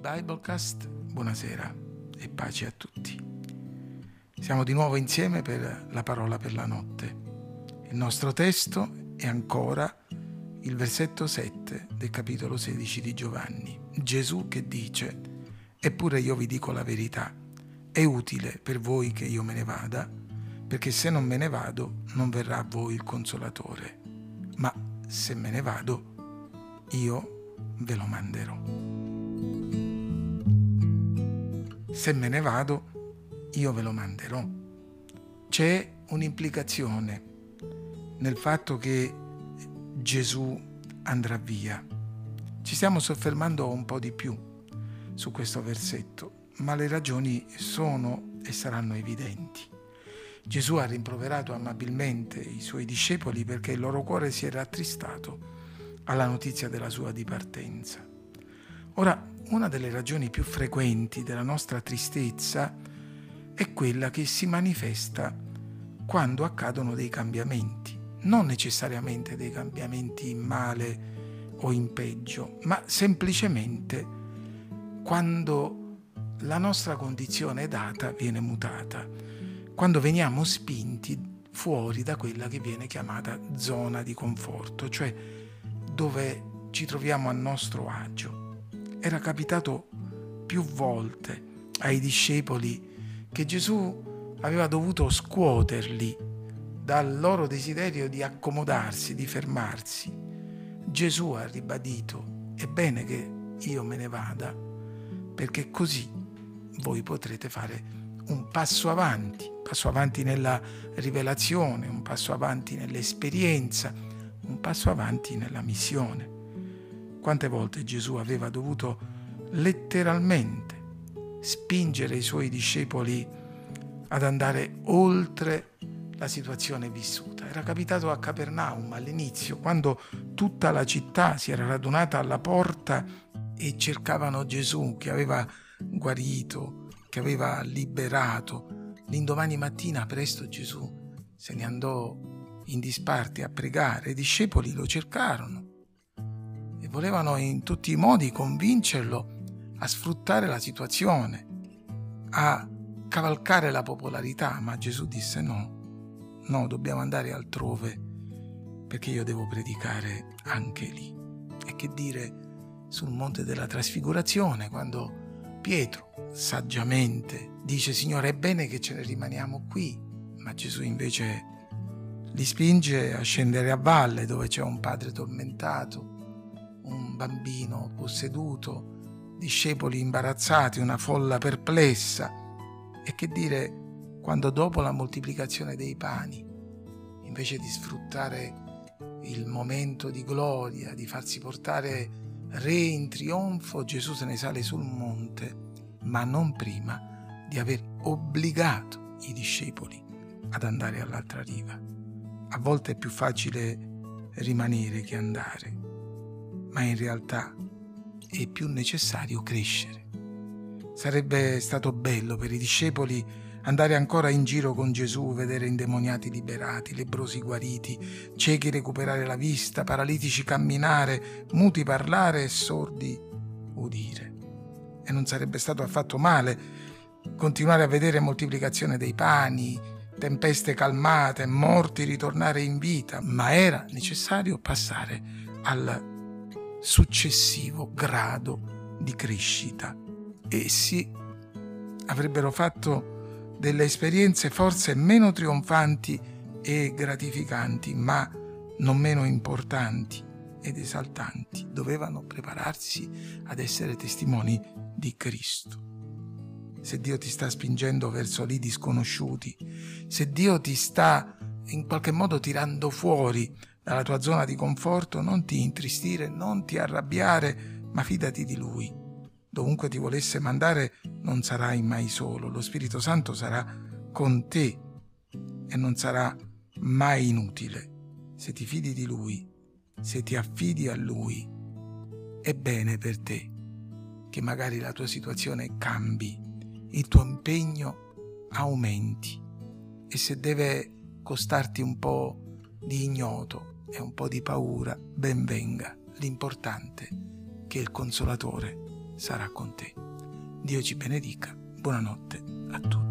Biblecast, buonasera e pace a tutti. Siamo di nuovo insieme per la parola per la notte. Il nostro testo è ancora il versetto 7 del capitolo 16 di Giovanni. Gesù che dice, Eppure io vi dico la verità, è utile per voi che io me ne vada, perché se non me ne vado non verrà a voi il consolatore, ma se me ne vado io ve lo manderò. Se me ne vado, io ve lo manderò. C'è un'implicazione nel fatto che Gesù andrà via. Ci stiamo soffermando un po' di più su questo versetto, ma le ragioni sono e saranno evidenti. Gesù ha rimproverato amabilmente i suoi discepoli perché il loro cuore si era attristato alla notizia della sua dipartenza. Ora, una delle ragioni più frequenti della nostra tristezza è quella che si manifesta quando accadono dei cambiamenti, non necessariamente dei cambiamenti in male o in peggio, ma semplicemente quando la nostra condizione data viene mutata, quando veniamo spinti fuori da quella che viene chiamata zona di conforto, cioè dove ci troviamo a nostro agio. Era capitato più volte ai discepoli che Gesù aveva dovuto scuoterli dal loro desiderio di accomodarsi, di fermarsi. Gesù ha ribadito, è bene che io me ne vada, perché così voi potrete fare un passo avanti, un passo avanti nella rivelazione, un passo avanti nell'esperienza, un passo avanti nella missione. Quante volte Gesù aveva dovuto letteralmente spingere i suoi discepoli ad andare oltre la situazione vissuta. Era capitato a Capernaum all'inizio, quando tutta la città si era radunata alla porta e cercavano Gesù che aveva guarito, che aveva liberato. L'indomani mattina presto Gesù se ne andò in disparte a pregare, i discepoli lo cercarono volevano in tutti i modi convincerlo a sfruttare la situazione, a cavalcare la popolarità, ma Gesù disse no, no, dobbiamo andare altrove perché io devo predicare anche lì. E che dire sul monte della trasfigurazione quando Pietro saggiamente dice Signore è bene che ce ne rimaniamo qui, ma Gesù invece li spinge a scendere a valle dove c'è un padre tormentato bambino posseduto, discepoli imbarazzati, una folla perplessa. E che dire quando dopo la moltiplicazione dei pani, invece di sfruttare il momento di gloria, di farsi portare re in trionfo, Gesù se ne sale sul monte, ma non prima di aver obbligato i discepoli ad andare all'altra riva. A volte è più facile rimanere che andare ma in realtà è più necessario crescere. Sarebbe stato bello per i discepoli andare ancora in giro con Gesù, vedere indemoniati liberati, lebrosi guariti, ciechi recuperare la vista, paralitici camminare, muti parlare e sordi udire. E non sarebbe stato affatto male continuare a vedere moltiplicazione dei pani, tempeste calmate, morti ritornare in vita, ma era necessario passare al successivo grado di crescita. Essi avrebbero fatto delle esperienze forse meno trionfanti e gratificanti, ma non meno importanti ed esaltanti. Dovevano prepararsi ad essere testimoni di Cristo. Se Dio ti sta spingendo verso lidi sconosciuti, se Dio ti sta in qualche modo tirando fuori dalla tua zona di conforto, non ti intristire, non ti arrabbiare, ma fidati di Lui. Dovunque ti volesse mandare, non sarai mai solo. Lo Spirito Santo sarà con te e non sarà mai inutile. Se ti fidi di Lui, se ti affidi a Lui, è bene per te che magari la tua situazione cambi, il tuo impegno aumenti e se deve costarti un po' di ignoto, e un po' di paura, ben venga. L'importante è che il consolatore sarà con te. Dio ci benedica. Buonanotte a tutti.